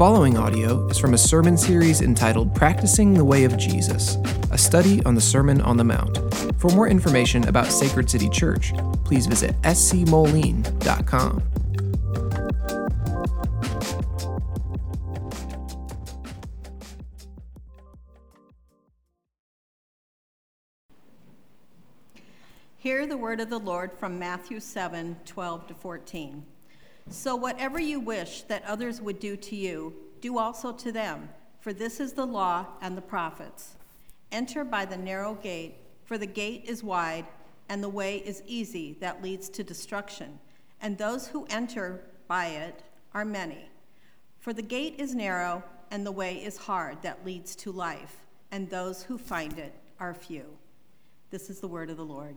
following audio is from a sermon series entitled Practicing the Way of Jesus, a study on the Sermon on the Mount. For more information about Sacred City Church, please visit scmoline.com. Hear the word of the Lord from Matthew 7 12 to 14. So, whatever you wish that others would do to you, do also to them, for this is the law and the prophets. Enter by the narrow gate, for the gate is wide, and the way is easy that leads to destruction, and those who enter by it are many. For the gate is narrow, and the way is hard that leads to life, and those who find it are few. This is the word of the Lord.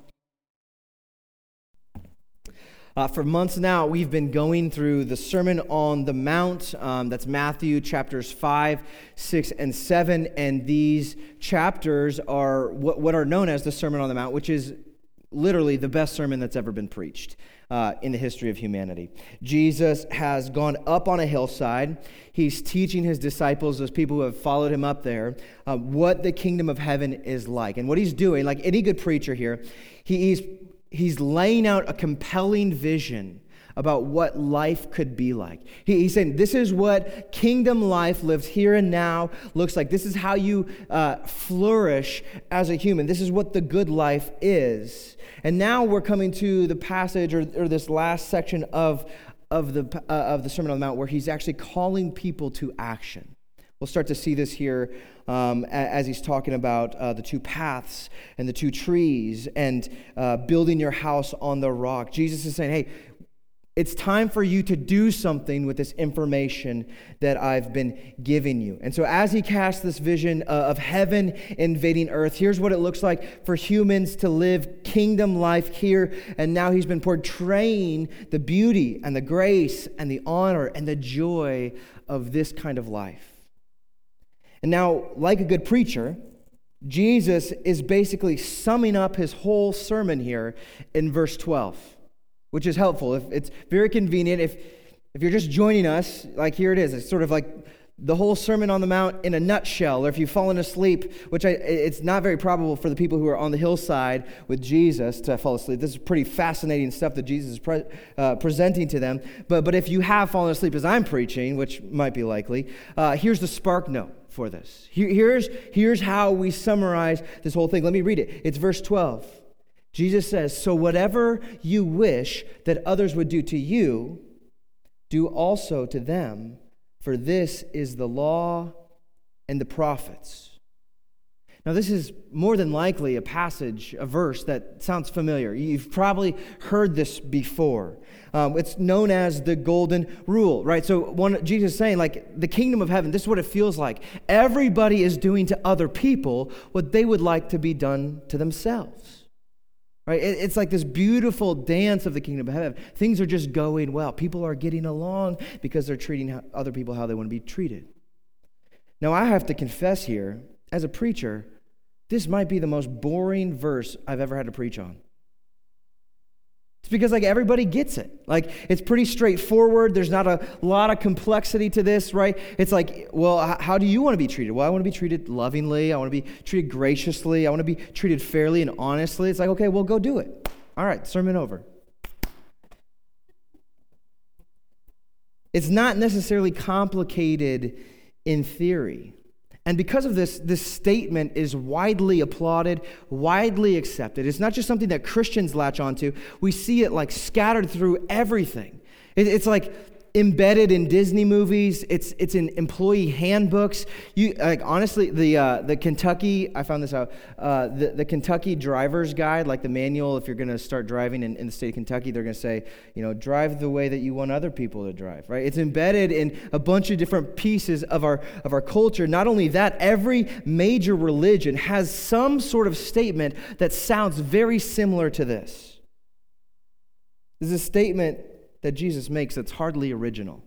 Uh, for months now, we've been going through the Sermon on the Mount. Um, that's Matthew chapters 5, 6, and 7. And these chapters are what, what are known as the Sermon on the Mount, which is literally the best sermon that's ever been preached uh, in the history of humanity. Jesus has gone up on a hillside. He's teaching his disciples, those people who have followed him up there, uh, what the kingdom of heaven is like. And what he's doing, like any good preacher here, he, he's he's laying out a compelling vision about what life could be like. He, he's saying, This is what kingdom life lived here and now looks like. This is how you uh, flourish as a human. This is what the good life is. And now we're coming to the passage or, or this last section of, of, the, uh, of the Sermon on the Mount where he's actually calling people to action. We'll start to see this here um, as he's talking about uh, the two paths and the two trees and uh, building your house on the rock. Jesus is saying, hey, it's time for you to do something with this information that I've been giving you. And so, as he casts this vision uh, of heaven invading earth, here's what it looks like for humans to live kingdom life here. And now he's been portraying the beauty and the grace and the honor and the joy of this kind of life. And now, like a good preacher, Jesus is basically summing up his whole sermon here in verse 12, which is helpful. If it's very convenient, if if you're just joining us, like here it is, it's sort of like the whole Sermon on the Mount in a nutshell, or if you've fallen asleep, which I, it's not very probable for the people who are on the hillside with Jesus to fall asleep. This is pretty fascinating stuff that Jesus is pre- uh, presenting to them. But, but if you have fallen asleep as I'm preaching, which might be likely, uh, here's the spark note for this. Here's, here's how we summarize this whole thing. Let me read it. It's verse 12. Jesus says, So whatever you wish that others would do to you, do also to them for this is the law and the prophets. Now, this is more than likely a passage, a verse that sounds familiar. You've probably heard this before. Um, it's known as the golden rule, right? So, one, Jesus is saying, like, the kingdom of heaven, this is what it feels like. Everybody is doing to other people what they would like to be done to themselves. Right? It's like this beautiful dance of the kingdom of heaven. Things are just going well. People are getting along because they're treating other people how they want to be treated. Now, I have to confess here, as a preacher, this might be the most boring verse I've ever had to preach on. It's because like everybody gets it. Like it's pretty straightforward. There's not a lot of complexity to this, right? It's like, well, how do you want to be treated? Well, I want to be treated lovingly. I want to be treated graciously. I want to be treated fairly and honestly. It's like, okay, well, go do it. All right, sermon over. It's not necessarily complicated in theory. And because of this, this statement is widely applauded, widely accepted. It's not just something that Christians latch onto, we see it like scattered through everything. It's like embedded in Disney movies. It's it's in employee handbooks. You like honestly the uh, the Kentucky I found this out uh, the the Kentucky driver's guide like the manual if you're going to start driving in, in the state of Kentucky they're going to say you know drive the way that you want other people to drive right. It's embedded in a bunch of different pieces of our of our culture. Not only that, every major religion has some sort of statement that sounds very similar to this. This is a statement that Jesus makes that's hardly original.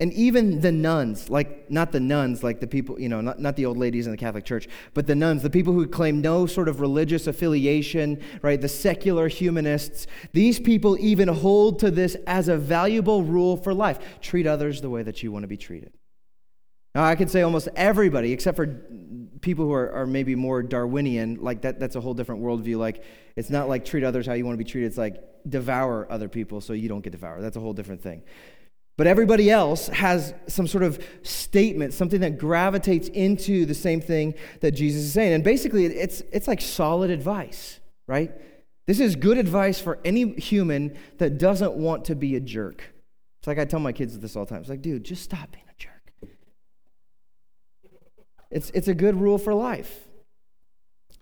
And even the nones, like not the nuns, like the people, you know, not, not the old ladies in the Catholic Church, but the nones, the people who claim no sort of religious affiliation, right? The secular humanists, these people even hold to this as a valuable rule for life. Treat others the way that you want to be treated. Now, I could say almost everybody, except for people who are, are maybe more Darwinian, like that, that's a whole different worldview. Like, it's not like treat others how you want to be treated, it's like devour other people so you don't get devoured. That's a whole different thing. But everybody else has some sort of statement, something that gravitates into the same thing that Jesus is saying. And basically, it's, it's like solid advice, right? This is good advice for any human that doesn't want to be a jerk. It's like I tell my kids this all the time. It's like, dude, just stop. It's, it's a good rule for life.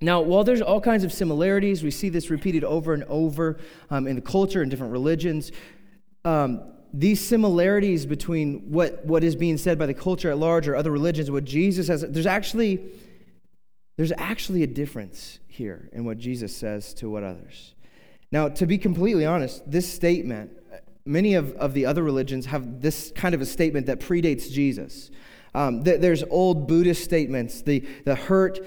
Now, while there's all kinds of similarities, we see this repeated over and over um, in the culture and different religions. Um, these similarities between what, what is being said by the culture at large or other religions, what Jesus says, there's actually, there's actually a difference here in what Jesus says to what others. Now, to be completely honest, this statement, many of, of the other religions have this kind of a statement that predates Jesus. Um, th- there's old Buddhist statements, the, the hurt,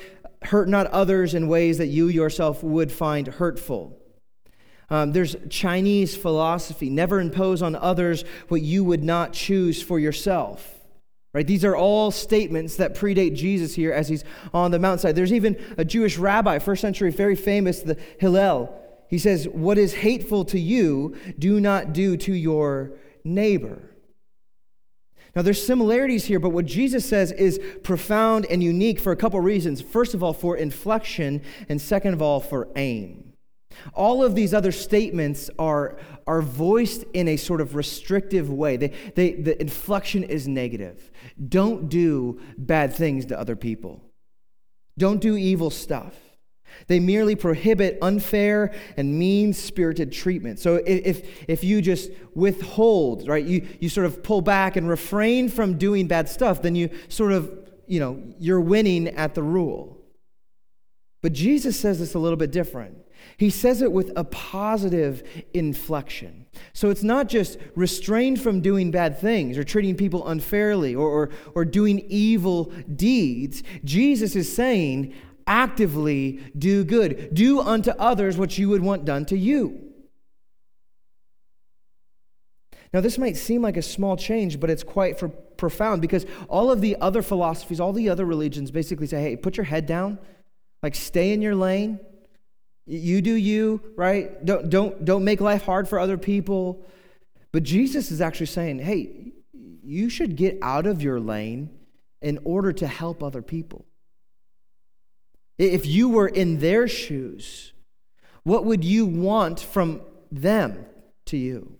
hurt not others in ways that you yourself would find hurtful. Um, there's Chinese philosophy never impose on others what you would not choose for yourself. Right? These are all statements that predate Jesus here as he's on the mountainside. There's even a Jewish rabbi, first century, very famous, the Hillel. He says, What is hateful to you, do not do to your neighbor. Now, there's similarities here, but what Jesus says is profound and unique for a couple reasons. First of all, for inflection, and second of all, for aim. All of these other statements are, are voiced in a sort of restrictive way. They, they, the inflection is negative. Don't do bad things to other people, don't do evil stuff. They merely prohibit unfair and mean spirited treatment. So if, if you just withhold, right, you, you sort of pull back and refrain from doing bad stuff, then you sort of, you know, you're winning at the rule. But Jesus says it's a little bit different. He says it with a positive inflection. So it's not just restrained from doing bad things or treating people unfairly or, or, or doing evil deeds. Jesus is saying, actively do good. Do unto others what you would want done to you. Now, this might seem like a small change, but it's quite for, profound because all of the other philosophies, all the other religions basically say, hey, put your head down, like stay in your lane, you do you, right? Don't, don't, don't make life hard for other people. But Jesus is actually saying, hey, you should get out of your lane in order to help other people. If you were in their shoes, what would you want from them to you?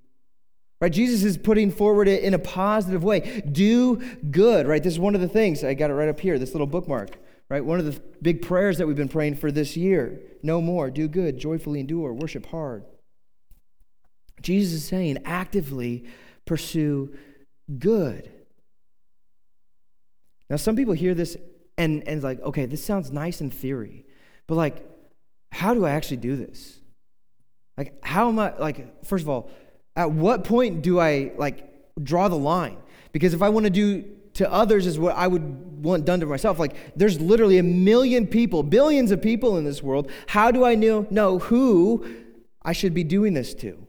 Right? Jesus is putting forward it in a positive way. Do good, right? This is one of the things. I got it right up here, this little bookmark right? One of the big prayers that we've been praying for this year no more, do good, joyfully endure, worship hard. Jesus is saying, actively pursue good. Now, some people hear this and, and like, okay, this sounds nice in theory, but like, how do I actually do this? Like, how am I, like, first of all, at what point do I like draw the line? Because if I want to do to others is what I would want done to myself. Like, there's literally a million people, billions of people in this world. How do I know, know who I should be doing this to?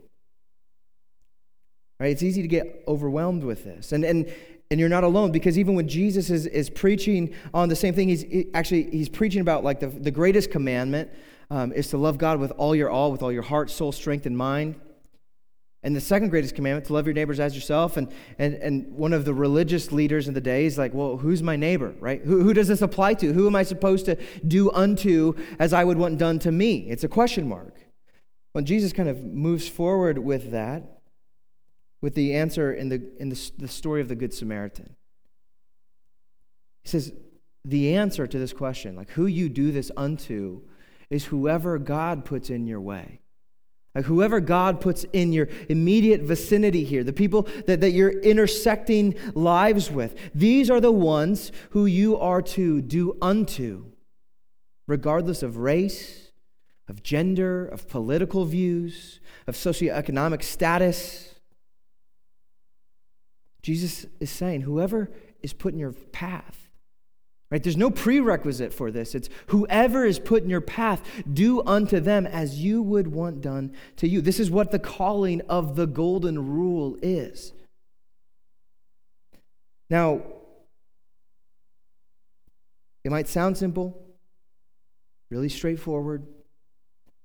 Right? It's easy to get overwhelmed with this. And, and, and you're not alone because even when Jesus is, is preaching on the same thing, he's he, actually, he's preaching about like the, the greatest commandment um, is to love God with all your all, with all your heart, soul, strength, and mind. And the second greatest commandment, to love your neighbors as yourself. And, and, and one of the religious leaders in the day is like, well, who's my neighbor, right? Who, who does this apply to? Who am I supposed to do unto as I would want done to me? It's a question mark. When Jesus kind of moves forward with that, with the answer in the, in the, the story of the Good Samaritan, he says, the answer to this question, like who you do this unto, is whoever God puts in your way. Like whoever God puts in your immediate vicinity here, the people that, that you're intersecting lives with, these are the ones who you are to do unto, regardless of race, of gender, of political views, of socioeconomic status. Jesus is saying, whoever is put in your path, Right? There's no prerequisite for this. It's whoever is put in your path, do unto them as you would want done to you. This is what the calling of the golden rule is. Now, it might sound simple, really straightforward,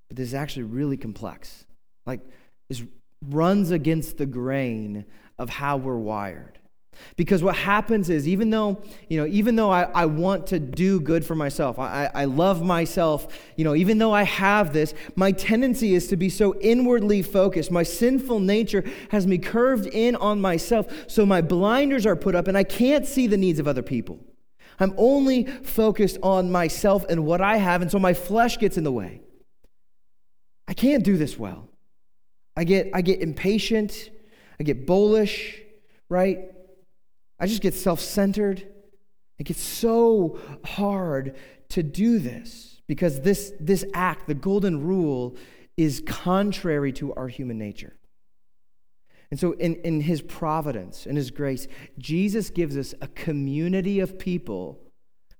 but this is actually really complex. Like, this runs against the grain of how we're wired. Because what happens is, even though, you know, even though I, I want to do good for myself, I, I love myself, you know, even though I have this, my tendency is to be so inwardly focused. My sinful nature has me curved in on myself, so my blinders are put up and I can't see the needs of other people. I'm only focused on myself and what I have, and so my flesh gets in the way. I can't do this well. I get, I get impatient, I get bullish, right? I just get self centered. It gets so hard to do this because this, this act, the golden rule, is contrary to our human nature. And so, in, in his providence, in his grace, Jesus gives us a community of people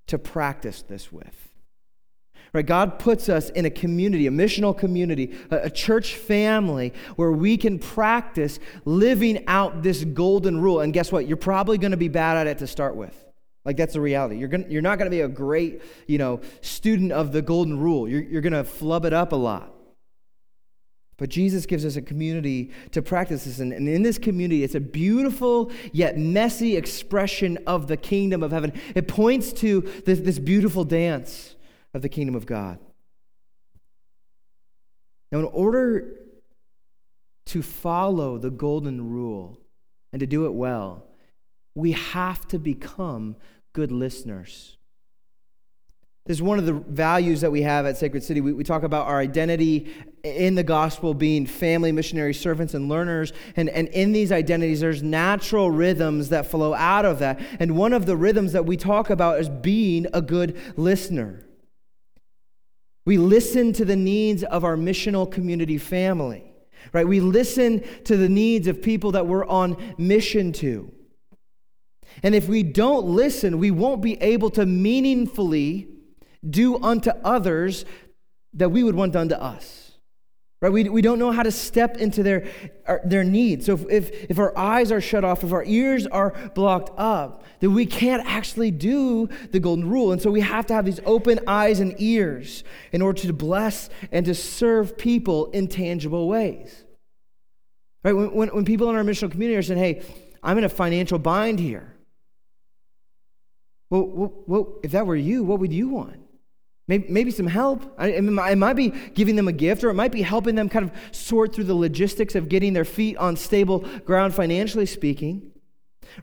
to practice this with. Right? God puts us in a community, a missional community, a, a, church family where we can practice living out this golden rule. And guess what? You're probably going to be bad at it to start with. Like that's the reality. You're, gonna, you're not going to be a great, you know, student of the golden rule. You're, you're going to flub it up a lot. But Jesus gives us a community to practice this. And in this community, it's a beautiful yet messy expression of the kingdom of heaven. It points to this, this beautiful dance of the kingdom of God. Now, in order to follow the golden rule and to do it well, we have to become good listeners. This is one of the values that we have at Sacred City. We, we, talk about our identity in the gospel being family, missionary, servants, and learners. And, and in these identities, there's natural rhythms that flow out of that. And one of the rhythms that we talk about is being a good listener. We listen to the needs of our missional community family, right? We listen to the needs of people that we're on mission to. And if we don't listen, we won't be able to meaningfully do unto others that we would want done to us. Right? We, we don't know how to step into their, their needs. So if, if, if our eyes are shut off, if our ears are blocked up, then we can't actually do the golden rule. And so we have to have these open eyes and ears in order to bless and to serve people in tangible ways. Right? When, when, when people in our missional community are saying, hey, I'm in a financial bind here. Well, well, well, if that were you, what would you want? Maybe, maybe some help. It might be giving them a gift, or it might be helping them kind of sort through the logistics of getting their feet on stable ground, financially speaking.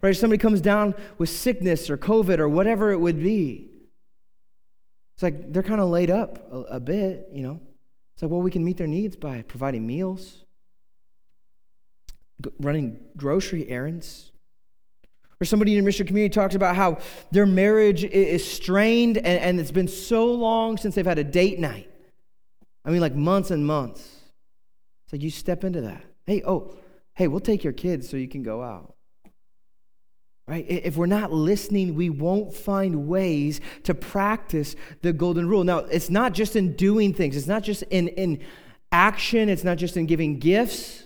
Right? If somebody comes down with sickness or COVID or whatever it would be, it's like they're kind of laid up a, a bit, you know. It's like, well, we can meet their needs by providing meals, running grocery errands, or somebody in your mission community talks about how their marriage is strained and, and it's been so long since they've had a date night. I mean, like months and months. It's like you step into that. Hey, oh, hey, we'll take your kids so you can go out. Right? If we're not listening, we won't find ways to practice the golden rule. Now, it's not just in doing things, it's not just in, in action, it's not just in giving gifts.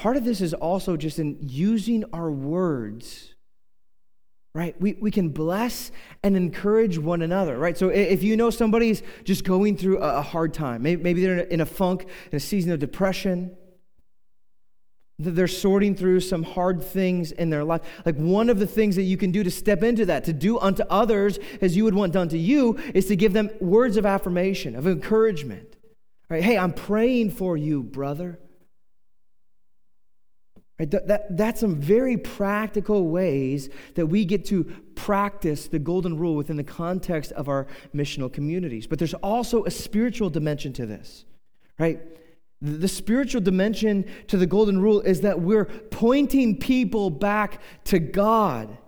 Part of this is also just in using our words, right? We, we can bless and encourage one another, right? So if you know somebody's just going through a hard time, maybe, they're in a funk, in a season of depression, they're sorting through some hard things in their life. Like one of the things that you can do to step into that, to do unto others as you would want done to you, is to give them words of affirmation, of encouragement. Right? Hey, I'm praying for you, brother. Right? That, that, that's some very practical ways that we get to practice the golden rule within the context of our missional communities. But there's also a spiritual dimension to this, right? The, spiritual dimension to the golden rule is that we're pointing people back to God.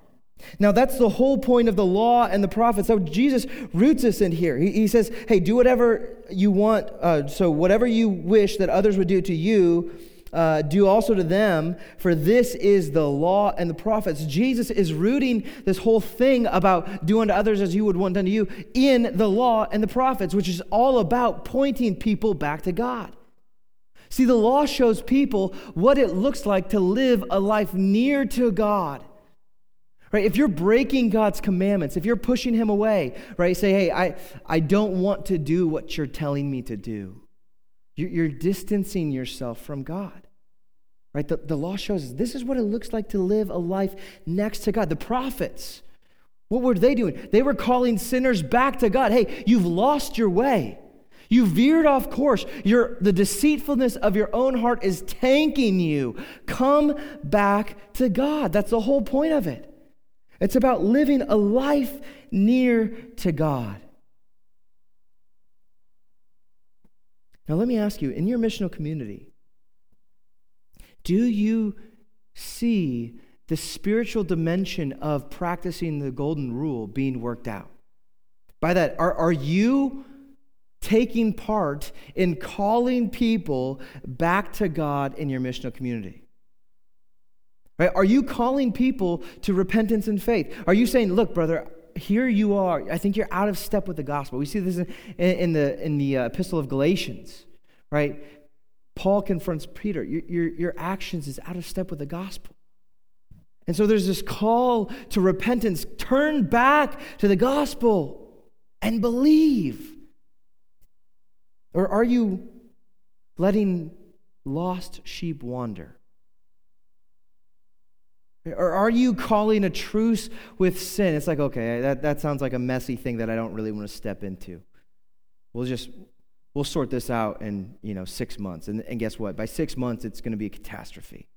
Now, that's the whole point of the law and the prophets. So, Jesus roots us in here. He, he says, Hey, do whatever you want. Uh, so, whatever you wish that others would do to you, uh, do also to them, for this is the law and the prophets. Jesus is rooting this whole thing about do unto others as you would want done to you in the law and the prophets, which is all about pointing people back to God. See, the law shows people what it looks like to live a life near to God. Right? If you're breaking God's commandments, if you're pushing him away, right? Say, hey, I, I don't want to do what you're telling me to do. You're, distancing yourself from God. Right? The, the law shows us this is what it looks like to live a life next to God. The prophets, what were they doing? They were calling sinners back to God. Hey, you've lost your way. You veered off course. Your, the deceitfulness of your own heart is tanking you. Come back to God. That's the whole point of it. It's about living a life near to God. Now, let me ask you in your missional community, do you see the spiritual dimension of practicing the golden rule being worked out? By that, are, are you taking part in calling people back to God in your missional community? Right? Are you calling people to repentance and faith? Are you saying, look, brother, here you are. I think you're out of step with the gospel. We see this in, in the, in the uh, epistle of Galatians, right? Paul confronts Peter. Your, your, your actions is out of step with the gospel. And so there's this call to repentance. Turn back to the gospel and believe. Or are you letting lost sheep wander? Or are you calling a truce with sin? It's like, okay, that, that sounds like a messy thing that I don't really want to step into. We'll just, we'll sort this out in, you know, six months. And, and guess what? By six months, it's going to be a catastrophe.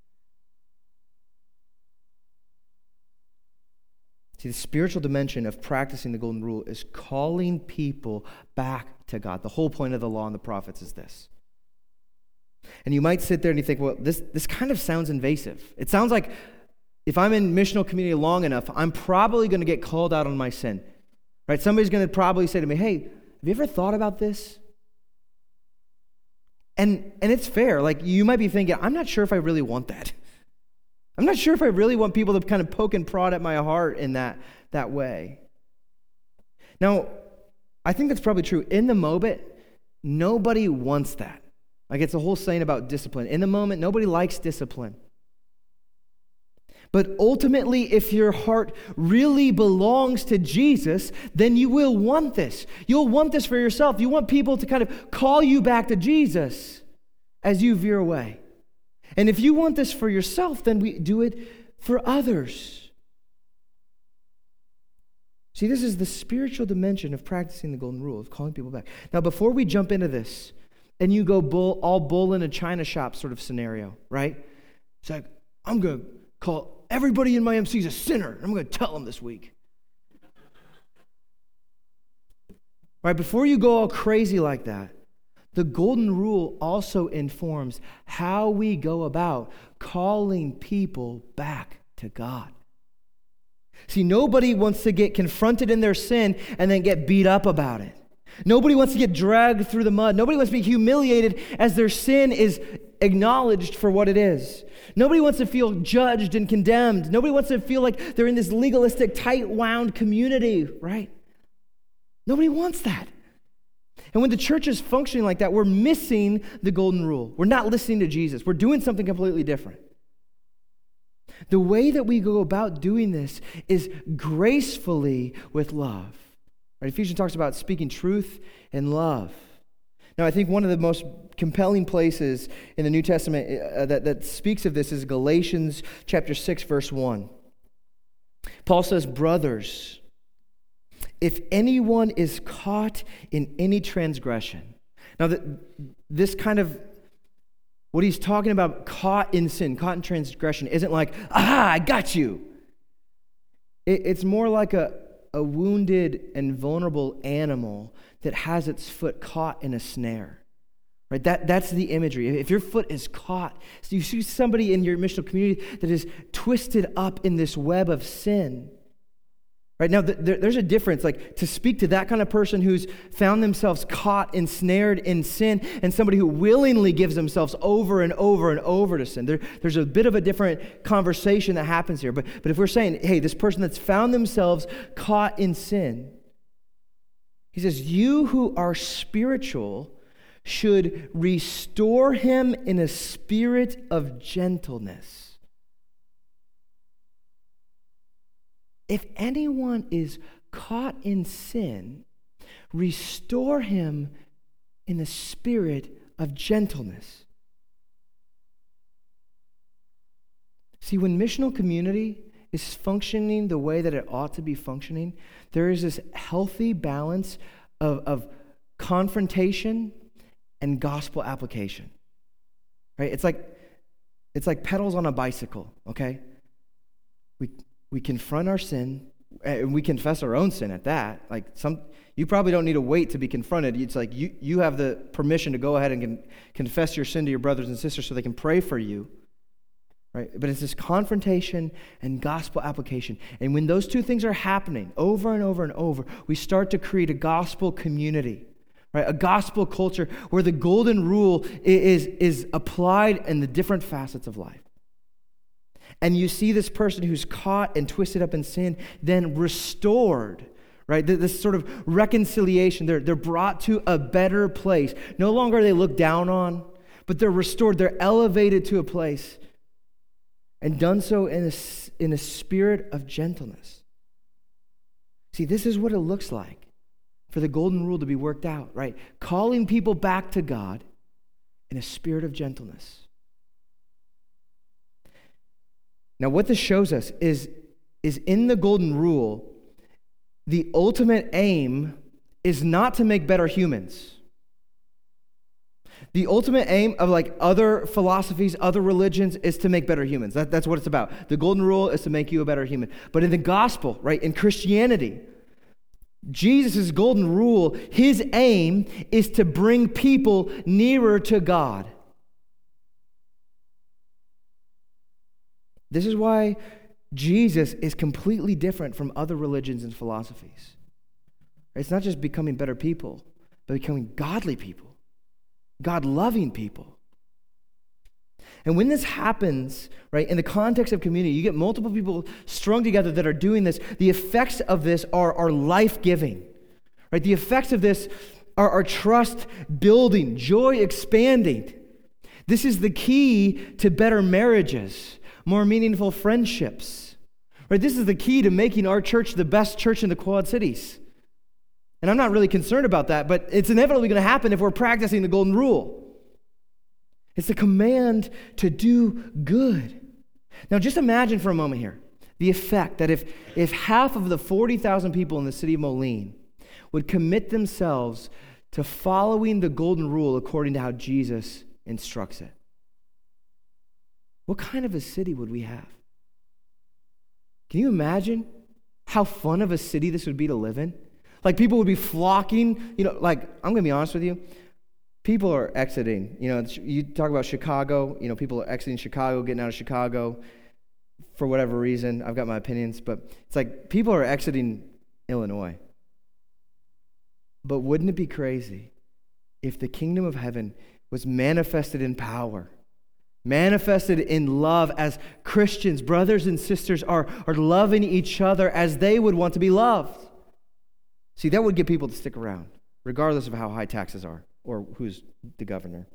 See, the spiritual dimension of practicing the golden rule is calling people back to God. The whole point of the law and the prophets is this. And you might sit there and you think, well, this, this kind of sounds invasive. It sounds like if I'm in missional community long enough, I'm probably going to get called out on my sin. Right? Somebody's going to probably say to me, hey, have you ever thought about this? And, and it's fair. Like, you might be thinking, I'm not sure if I really want that. I'm not sure if I really want people to kind of poke and prod at my heart in that, that way. Now, I think that's probably true. In the moment, nobody wants that. Like it's a whole saying about discipline. In the moment, nobody likes discipline. But ultimately, if your heart really belongs to Jesus, then you will want this. You'll want this for yourself. You want people to kind of call you back to Jesus as you veer away. And if you want this for yourself, then we do it for others. See, this is the spiritual dimension of practicing the golden rule, of calling people back. Now, before we jump into this, and you go bull, all bull in a china shop sort of scenario, right? It's like, I'm going to call everybody in my MC is a sinner. I'm going to tell them this week. Right, before you go all crazy like that, the golden rule also informs how we go about calling people back to God. See, nobody wants to get confronted in their sin and then get beat up about it. Nobody wants to get dragged through the mud. Nobody wants to be humiliated as their sin is acknowledged for what it is. Nobody wants to feel judged and condemned. Nobody wants to feel like they're in this legalistic, tight wound community, right? Nobody wants that. And when the church is functioning like that, we're missing the golden rule. We're not listening to Jesus. We're doing something completely different. The way that we go about doing this is gracefully with love. Right? Ephesians talks about speaking truth and love. Now, I think one of the most compelling places in the New Testament uh, that, that speaks of this is Galatians chapter 6, verse 1. Paul says, Brothers, if anyone is caught in any transgression. Now, the, this kind of what he's talking about, caught in sin, caught in transgression, isn't like, aha, I got you. It, it's more like a, a wounded and vulnerable animal that has its foot caught in a snare. Right? That, that's the imagery. If your foot is caught, so you see somebody in your missional community that is twisted up in this web of sin, Right now, th- there's a difference, like to speak to that kind of person who's found themselves caught, ensnared in sin, and somebody who willingly gives themselves over and over and over to sin. There, there's a bit of a different conversation that happens here. But, but if we're saying, hey, this person that's found themselves caught in sin, he says, you who are spiritual should restore him in a spirit of gentleness. If anyone is caught in sin, restore him in the spirit of gentleness. See, when missional community is functioning the way that it ought to be functioning, there is this healthy balance of, of confrontation and gospel application. Right? It's like it's like pedals on a bicycle, okay? We we confront our sin eh, and we confess our own sin at that. Like some, you probably don't need to wait to be confronted. It's like you, you have the permission to go ahead and con- confess your sin to your brothers and sisters so they can pray for you. Right? But it's this confrontation and gospel application. And when those two things are happening over and over and over, we start to create a gospel community. Right? A gospel culture where the golden rule is, is applied in the different facets of life. And you see this person who's caught and twisted up in sin, then restored, right? This sort of reconciliation. They're, they're brought to a better place. No longer are they looked down on, but they're restored. They're elevated to a place and done so in a, in a spirit of gentleness. See, this is what it looks like for the golden rule to be worked out, right? Calling people back to God in a spirit of gentleness. Now, what this shows us is, is in the golden rule, the ultimate aim is not to make better humans. The ultimate aim of like other philosophies, other religions is to make better humans. That, that's what it's about. The golden rule is to make you a better human. But in the gospel, right, in Christianity, Jesus' golden rule, his aim is to bring people nearer to God. This is why Jesus is completely different from other religions and philosophies. It's not just becoming better people, but becoming godly people, God loving people. And when this happens, right, in the context of community, you get multiple people strung together that are doing this. The effects of this are, are life giving, right? The effects of this are, are trust building, joy expanding. This is the key to better marriages more meaningful friendships. Right? This is the key to making our church the best church in the Quad Cities. And I'm not really concerned about that, but it's inevitably going to happen if we're practicing the golden rule. It's a command to do good. Now, just imagine for a moment here the effect that if, if half of the 40,000 people in the city of Moline would commit themselves to following the golden rule according to how Jesus instructs it. What kind of a city would we have? Can you imagine how fun of a city this would be to live in? Like people would be flocking, you know, like I'm going to be honest with you. People are exiting. You know, you talk about Chicago, you know, people are exiting Chicago, getting out of Chicago for whatever reason. I've got my opinions, but it's like people are exiting Illinois. But wouldn't it be crazy if the kingdom of heaven was manifested in power? manifested in love as Christians, brothers and sisters, are, are loving each other as they would want to be loved. See, that would get people to stick around, regardless of how high taxes are or who's the governor.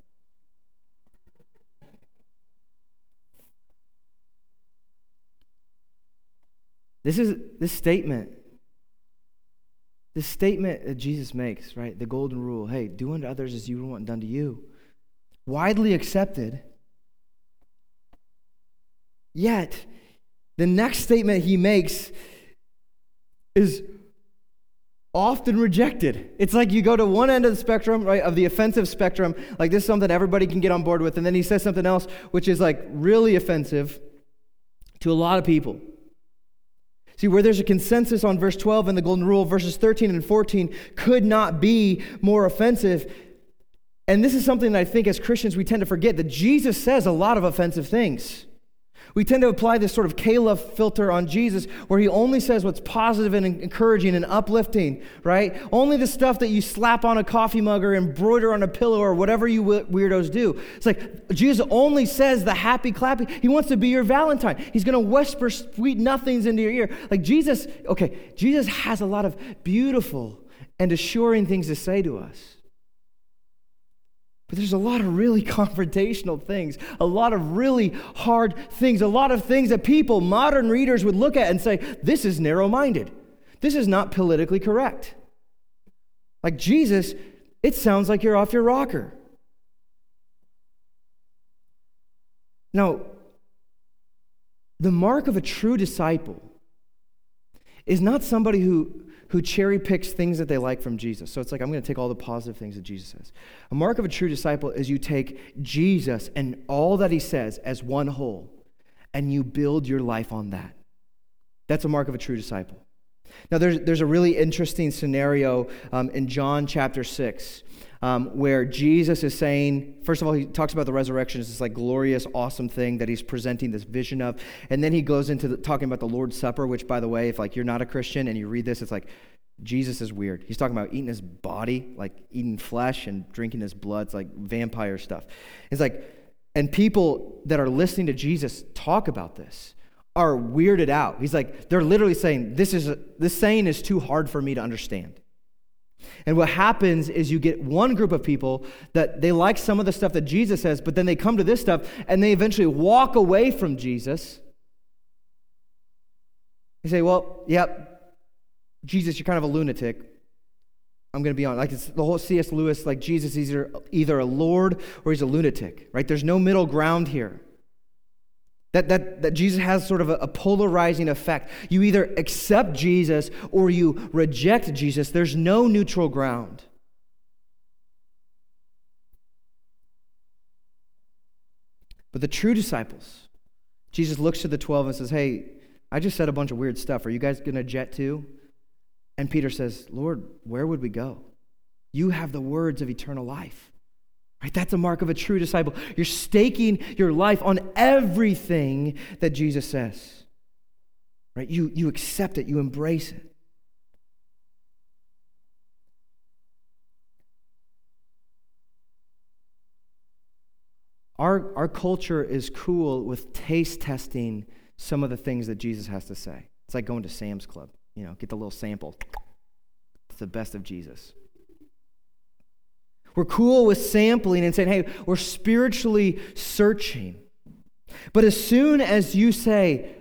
This is this statement. This statement that Jesus makes, right? The golden rule hey, do unto others as you want done to you. Widely accepted Yet, the next statement he makes is often rejected. It's like you go to one end of the spectrum, right, of the offensive spectrum, like this is something everybody can get on board with, and then he says something else which is like really offensive to a lot of people. See, where there's a consensus on verse 12 and the Golden Rule, verses 13 and 14 could not be more offensive. And this is something that I think as Christians we tend to forget that Jesus says a lot of offensive things. We tend to apply this sort of K-LOVE filter on Jesus where he only says what's positive and encouraging and uplifting, right? Only the stuff that you slap on a coffee mug or embroider on a pillow or whatever you weirdos do. It's like Jesus only says the happy, clappy. He wants to be your Valentine. He's going to whisper sweet nothings into your ear. Like Jesus, okay, Jesus has a lot of beautiful and assuring things to say to us. But there's a lot of really confrontational things, a lot of really hard things, a lot of things that people, modern readers, would look at and say, this is narrow minded. This is not politically correct. Like Jesus, it sounds like you're off your rocker. Now, the mark of a true disciple is not somebody who who cherry picks things that they like from Jesus. So it's like, I'm going to take all the positive things that Jesus says. A mark of a true disciple is you take Jesus and all that he says as one whole, and you build your life on that. That's a mark of a true disciple. Now, there's, there's a really interesting scenario um, in John chapter 6 um, where Jesus is saying, first of all, he talks about the resurrection as this like glorious, awesome thing that he's presenting this vision of. And then he goes into the, talking about the Lord's Supper, which, by the way, if like you're not a Christian and you read this, it's like, Jesus is weird. He's talking about eating his body, like eating flesh and drinking his blood. It's like vampire stuff. It's like, and people that are listening to Jesus talk about this are weirded out. He's like, they're literally saying, this is, a, this saying is too hard for me to understand. And what happens is you get one group of people that they like some of the stuff that Jesus says, but then they come to this stuff and they eventually walk away from Jesus. They say, well, yep, Jesus, you're kind of a lunatic. I'm going to be on. Like it's the whole C.S. Lewis, like Jesus is either, either a Lord or he's a lunatic, right? There's no middle ground here. That, that, that Jesus has sort of a, a, polarizing effect. You either accept Jesus or you reject Jesus. There's no neutral ground. But the true disciples, Jesus looks to the 12 and says, Hey, I just said a bunch of weird stuff. Are you guys going to jet too? And Peter says, Lord, where would we go? You have the words of eternal life. Right? That's a mark of a true disciple. You're staking your life on everything that Jesus says. Right? You, you accept it, you embrace it. Our, our culture is cool with taste testing some of the things that Jesus has to say. It's like going to Sam's Club, you know, get the little sample. It's the best of Jesus. We're cool with sampling and saying, hey, we're spiritually searching. But as soon as you say,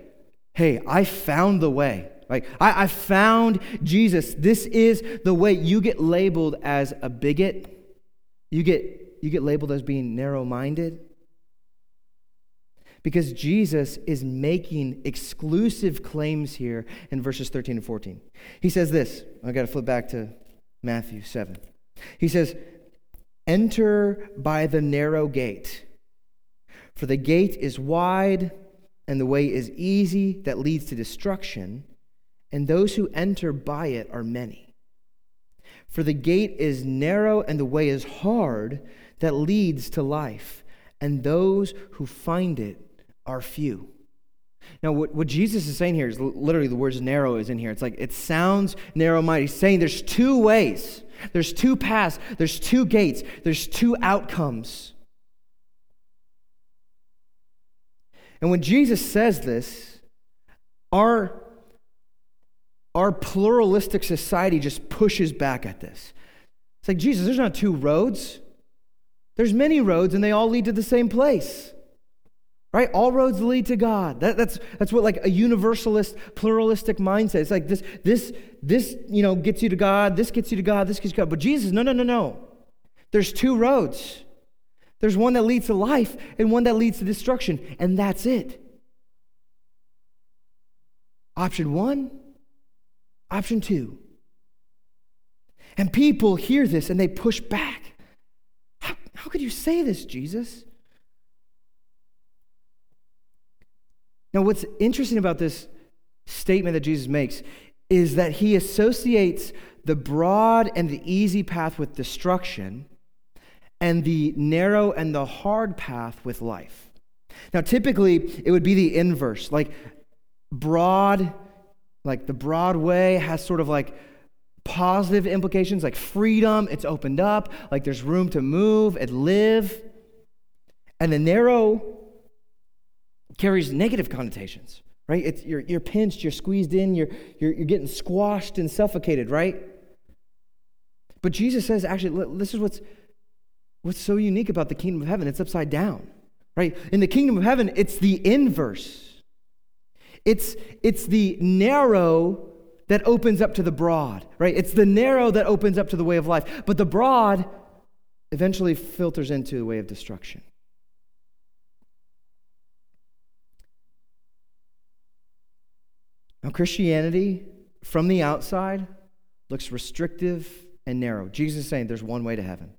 hey, I found the way, like I, I found Jesus, this is the way, you get labeled as a bigot. You get, you get labeled as being narrow minded. Because Jesus is making exclusive claims here in verses 13 and 14. He says this. I got to flip back to Matthew 7. He says, Enter by the narrow gate. For the gate is wide and the way is easy that leads to destruction, and those who enter by it are many. For the gate is narrow and the way is hard that leads to life, and those who find it are few. Now, what, what Jesus is saying here is literally the words narrow is in here. It's like it sounds narrow minded. He's saying there's two ways there's two paths, there's two gates, there's two outcomes. And when Jesus says this, our, our pluralistic society just pushes back at this. It's like, Jesus, there's not two roads. There's many roads, and they all lead to the same place right? All roads lead to god. That, that's, that's what like a universalist pluralistic mindset it's like this this this you know gets you to god this gets you to god this gets you to god. But jesus no no no no. There's two roads. There's one that leads to life and one that leads to destruction and that's it. Option one option two. And people hear this and they push back. How, how could you say this jesus Now, what's interesting about this statement that Jesus makes is that he associates the broad and the easy path with destruction and the narrow and the hard path with life. Now, typically, it would be the inverse. Like, broad, like the broad way has sort of like positive implications, like freedom, it's opened up, like there's room to move and live. And the narrow carries negative connotations, right? It's, you're, you're pinched, you're squeezed in, you're, you're, you're getting squashed and suffocated, right? But Jesus says, actually, this is what's, what's so unique about the kingdom of heaven it's upside down, right? In the kingdom of heaven, it's the inverse. It's, it's the narrow that opens up to the broad, right? It's the narrow that opens up to the way of life. But the broad eventually filters into the way of destruction. Now, Christianity from the outside looks restrictive and narrow. Jesus is saying there's one way to heaven.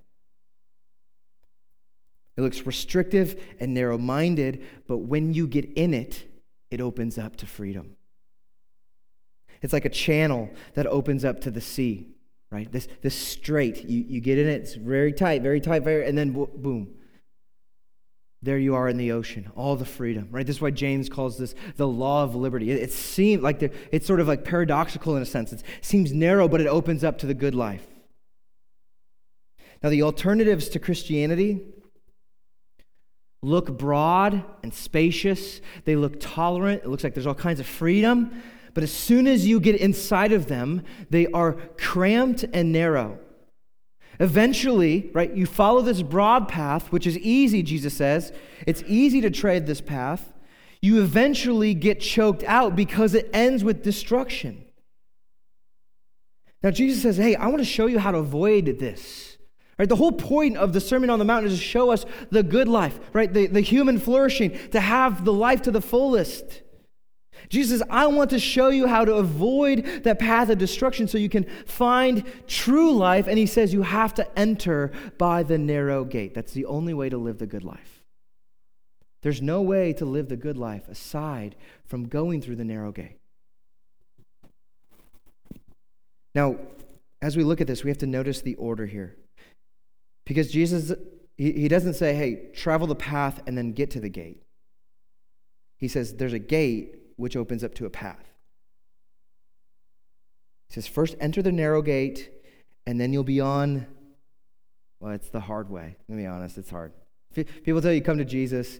It looks restrictive and narrow minded, but when you get in it, it opens up to freedom. It's like a channel that opens up to the sea, right? This, this strait, you, you get in it, it's very tight, very tight, very, and then boom. There you are in the ocean, all the freedom, right? This is why James calls this the law of liberty. It, it seems like it's sort of like paradoxical in a sense. It seems narrow, but it opens up to the good life. Now, the alternatives to Christianity look broad and spacious. They look tolerant. It looks like there's all kinds of freedom. But as soon as you get inside of them, they are cramped and narrow. Eventually, right, you follow this broad path, which is easy, Jesus says. It's easy to tread this path. You eventually get choked out because it ends with destruction. Now, Jesus says, Hey, I want to show you how to avoid this. Right? The whole point of the Sermon on the Mount is to show us the good life, right? The, the human flourishing, to have the life to the fullest. Jesus I want to show you how to avoid that path of destruction so you can find true life. And he says, you have to enter by the narrow gate. That's the only way to live the good life. There's no way to live the good life aside from going through the narrow gate. Now, as we look at this, we have to notice the order here. Because Jesus, he, doesn't say, hey, travel the path and then get to the gate. He says, there's a gate which opens up to a path. He says, first enter the narrow gate, and then you'll be on, well, it's the hard way. Let me be honest, it's hard. People tell you, come to Jesus,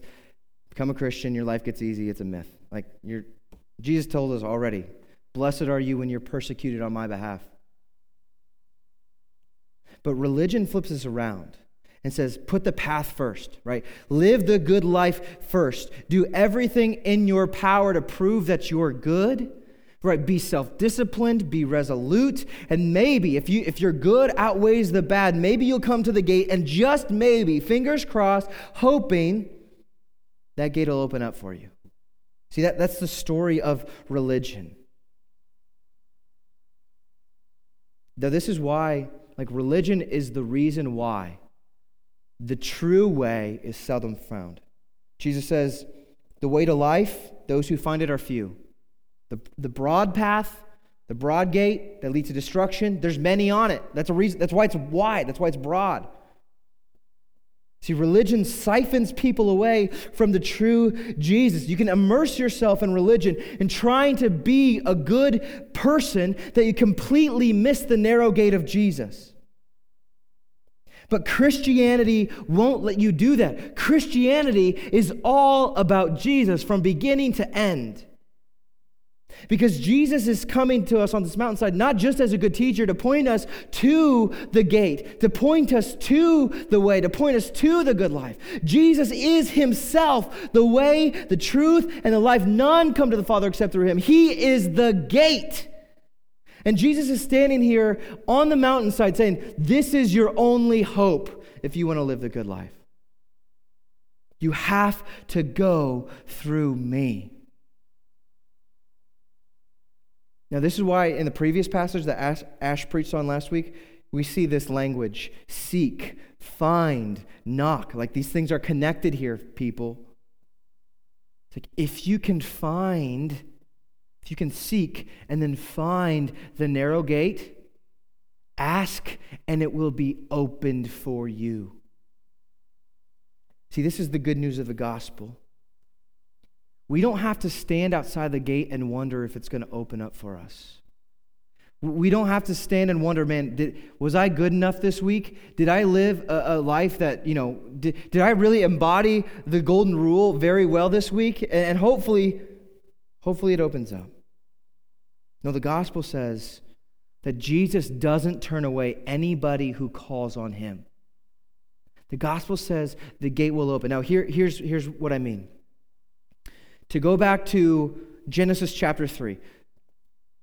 become a Christian, your life gets easy. It's a myth. Like, you're, Jesus told us already, blessed are you when you're persecuted on my behalf. But religion flips us around and says, put the path first, right? Live the good life first. Do everything in your power to prove that you're good. Right, be self-disciplined, be resolute, and maybe if you if your good outweighs the bad, maybe you'll come to the gate and just maybe, fingers crossed, hoping that gate will open up for you. See that that's the story of religion. Now this is why like religion is the reason why the true way is seldom found. Jesus says, the way to life, those who find it are few. The, the broad path, the broad gate that leads to destruction, there's many on it. That's a reason, that's why it's wide, that's why it's broad. See, religion siphons people away from the true Jesus. You can immerse yourself in religion and trying to be a good person that you completely miss the narrow gate of Jesus. But Christianity won't let you do that. Christianity is all about Jesus from beginning to end. Because Jesus is coming to us on this mountainside not just as a good teacher to point us to the gate, to point us to the way, to point us to the good life. Jesus is himself the way, the truth, and the life. None come to the Father except through him. He is the gate. And Jesus is standing here on the mountainside saying, This is your only hope if you want to live the good life. You have to go through me. Now, this is why in the previous passage that Ash, Ash preached on last week, we see this language seek, find, knock. Like these things are connected here, people. It's like if you can find, if you can seek and then find the narrow gate, ask and it will be opened for you. See, this is the good news of the gospel We don't have to stand outside the gate and wonder if it's going to open up for us. We don't have to stand and wonder, man, did, was I good enough this week? Did I live a, a life that, you know, did, did I really embody the golden rule very well this week? And, and hopefully, hopefully it opens up. No, the gospel says that Jesus doesn't turn away anybody who calls on him. The gospel says the gate will open. Now, here, here's, here's what I mean. To go back to Genesis chapter 3,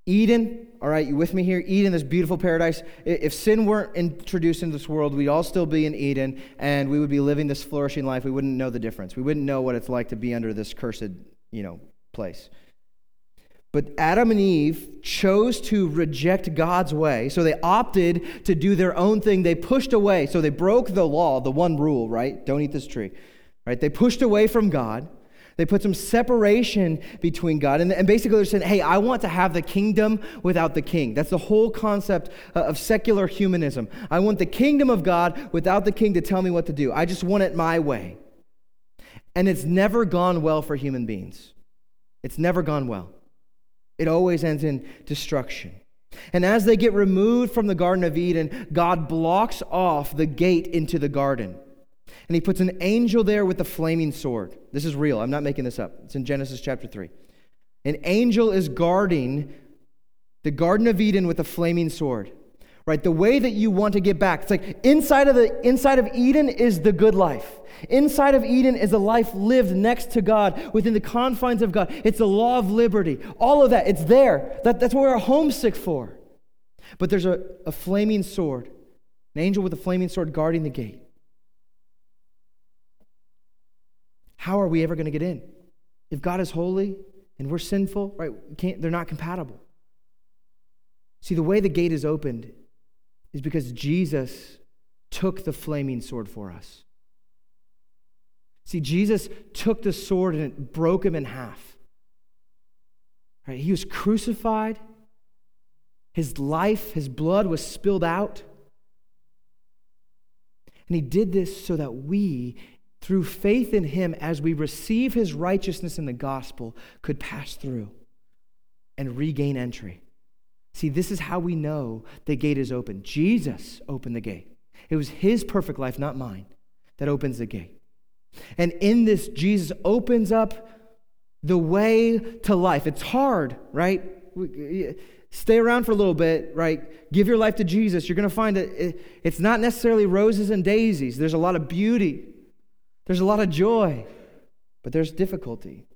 Eden, all right, you with me here? Eden, this beautiful paradise. If sin weren't introduced into this world, we'd all still be in Eden and we would be living this flourishing life. We wouldn't know the difference. We wouldn't know what it's like to be under this cursed, you know, place. But Adam and Eve chose to reject God's way. So they opted to do their own thing. They pushed away. So they broke the law, the one rule, right? Don't eat this tree. Right? They pushed away from God. They put some separation between God. And, basically, they're saying, hey, I want to have the kingdom without the king. That's the whole concept uh, of secular humanism. I want the kingdom of God without the king to tell me what to do. I just want it my way. And it's never gone well for human beings. It's never gone well. It always ends in destruction. And as they get removed from the Garden of Eden, God blocks off the gate into the garden and he puts an angel there with a flaming sword. This is real. I'm not making this up. It's in Genesis chapter 3. An angel is guarding the Garden of Eden with a flaming sword. Right? The way that you want to get back. It's like inside of the inside of Eden is the good life. Inside of Eden is a life lived next to God, within the confines of God. It's the law of liberty. All of that, it's there. That, that's what we're homesick for. But there's a, a flaming sword, an angel with a flaming sword guarding the gate. how are we ever going to get in? If God is holy and we're sinful, right, they're not compatible. See, the way the gate is opened is because Jesus took the flaming sword for us. See, Jesus took the sword and it broke him in half. Right? He was crucified. His life, his blood was spilled out. And he did this so that we, through faith in him, as we receive his righteousness in the gospel, could pass through and regain entry. See, this is how we know the gate is open. Jesus opened the gate. It was his perfect life, not mine, that opens the gate. And in this, Jesus opens up the way to life. It's hard, right? Stay around for a little bit, right? Give your life to Jesus. You're going to find that it's not necessarily roses and daisies. There's a lot of beauty. There's a lot of joy, but there's difficulty.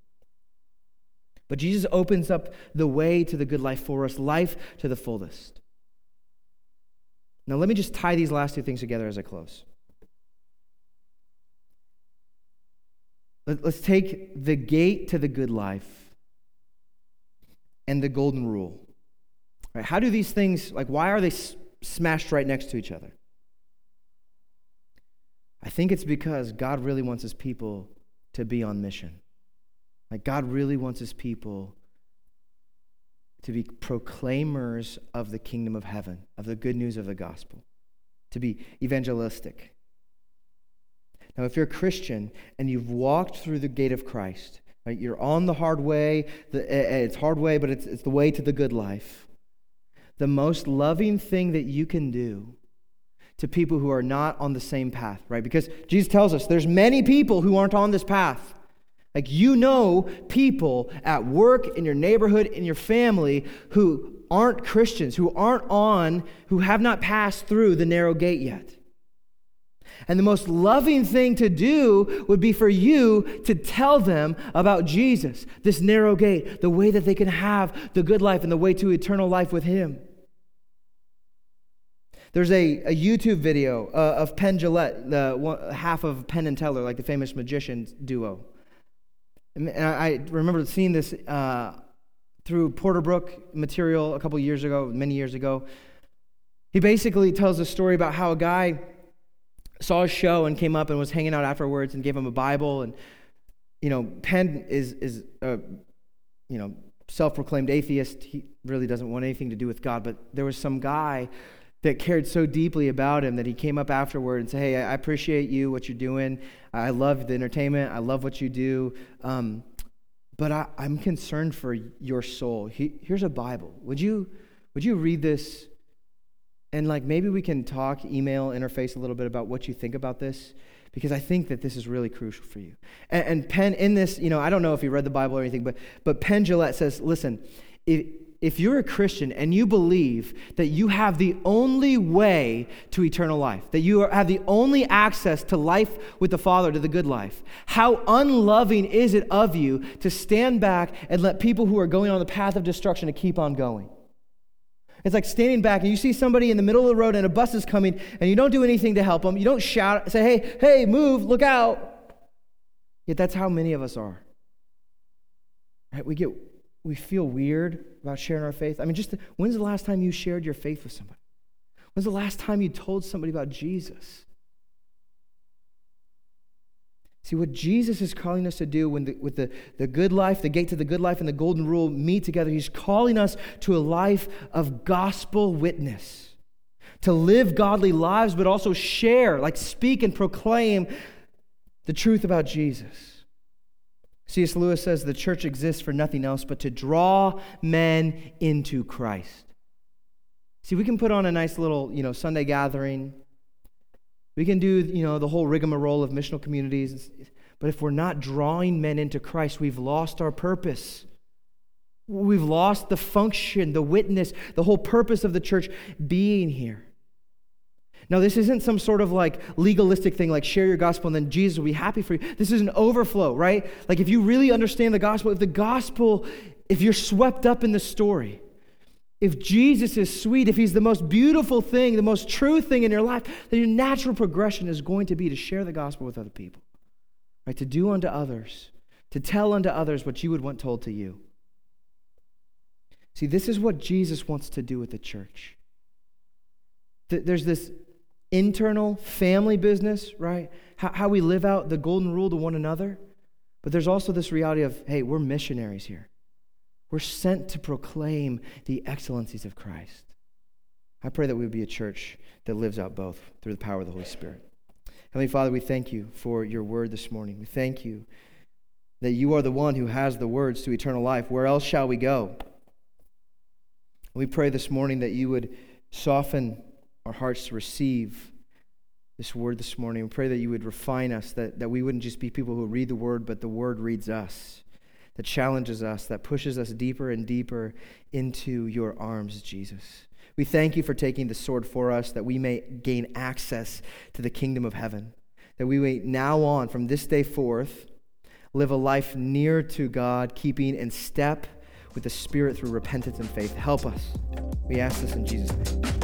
But Jesus opens up the way to the good life for us, life to the fullest. Now, let me just tie these last two things together as I close. Let's take the gate to the good life and the golden rule. Right, how do these things, like, why are they smashed right next to each other? I think it's because God really wants his people to be on mission. Like, God really wants his people to be proclaimers of the kingdom of heaven, of the good news of the gospel, to be evangelistic. Now, if you're a Christian and you've walked through the gate of Christ, right, you're on the hard way, the, eh, eh, it's hard way, but it's, it's the way to the good life. The most loving thing that you can do to people who are not on the same path, right? Because Jesus tells us there's many people who aren't on this path. Like you know people at work, in your neighborhood, in your family who aren't Christians, who aren't on, who have not passed through the narrow gate yet. And the most loving thing to do would be for you to tell them about Jesus, this narrow gate, the way that they can have the good life and the way to eternal life with Him. There's a, a YouTube video uh, of Penn Jillette, the one, half of Penn and Teller, like the famous magician duo. And I remember seeing this uh, through Porterbrook material a couple years ago, many years ago. He basically tells a story about how a guy saw a show and came up and was hanging out afterwards and gave him a Bible. And, you know, Penn is, is a, you know, self-proclaimed atheist. He really doesn't want anything to do with God. But there was some guy that cared so deeply about him that he came up afterward and said, Hey, I appreciate you, what you're doing. I love the entertainment. I love what you do. Um, but I, am concerned for your soul. He, here's a Bible. Would you, would you read this? And like maybe we can talk, email, interface a little bit about what you think about this, because I think that this is really crucial for you. And, and Penn, in this, you know, I don't know if you read the Bible or anything, but, but Penn Jillette says, listen, if, if you're a Christian and you believe that you have the only way to eternal life, that you have the only access to life with the Father, to the good life, how unloving is it of you to stand back and let people who are going on the path of destruction to keep on going? It's like standing back and you see somebody in the middle of the road and a bus is coming and you don't do anything to help them. You don't shout, say, hey, hey, move, look out. Yet that's how many of us are. Right? We get we feel weird about sharing our faith. I mean, just the, when's the last time you shared your faith with somebody? When's the last time you told somebody about Jesus? See, what Jesus is calling us to do when the, with the, the good life, the gate to the good life, and the golden rule meet together, he's calling us to a life of gospel witness, to live godly lives, but also share, like speak and proclaim the truth about Jesus. C.S. Lewis says the church exists for nothing else but to draw men into Christ. See, we can put on a nice little, you know, Sunday gathering. We can do, you know, the whole rigmarole of missional communities. But if we're not drawing men into Christ, we've lost our purpose. We've lost the function, the witness, the whole purpose of the church being here. Now, this isn't some sort of like legalistic thing like share your gospel and then Jesus will be happy for you. This is an overflow, right? Like if you really understand the gospel, if the gospel, if you're swept up in the story, if Jesus is sweet, if he's the most beautiful thing, the most true thing in your life, then your natural progression is going to be to share the gospel with other people, right? To do unto others, to tell unto others what you would want told to you. See, this is what Jesus wants to do with the church. There's this internal family business, right? How, how we live out the golden rule to one another. But there's also this reality of, hey, we're missionaries here. We're sent to proclaim the excellencies of Christ. I pray that we would be a church that lives out both through the power of the Holy Spirit. Heavenly Father, we thank you for your word this morning. We thank you that you are the one who has the words to eternal life. Where else shall we go? We pray this morning that you would soften our hearts to receive this word this morning. We pray that you would refine us, that, that we wouldn't just be people who read the word, but the word reads us, that challenges us, that pushes us deeper and deeper into your arms, Jesus. We thank you for taking the sword for us, that we may gain access to the kingdom of heaven, that we may now on, from this day forth, live a life near to God, keeping in step with the Spirit through repentance and faith. Help us. We ask this in Jesus' name.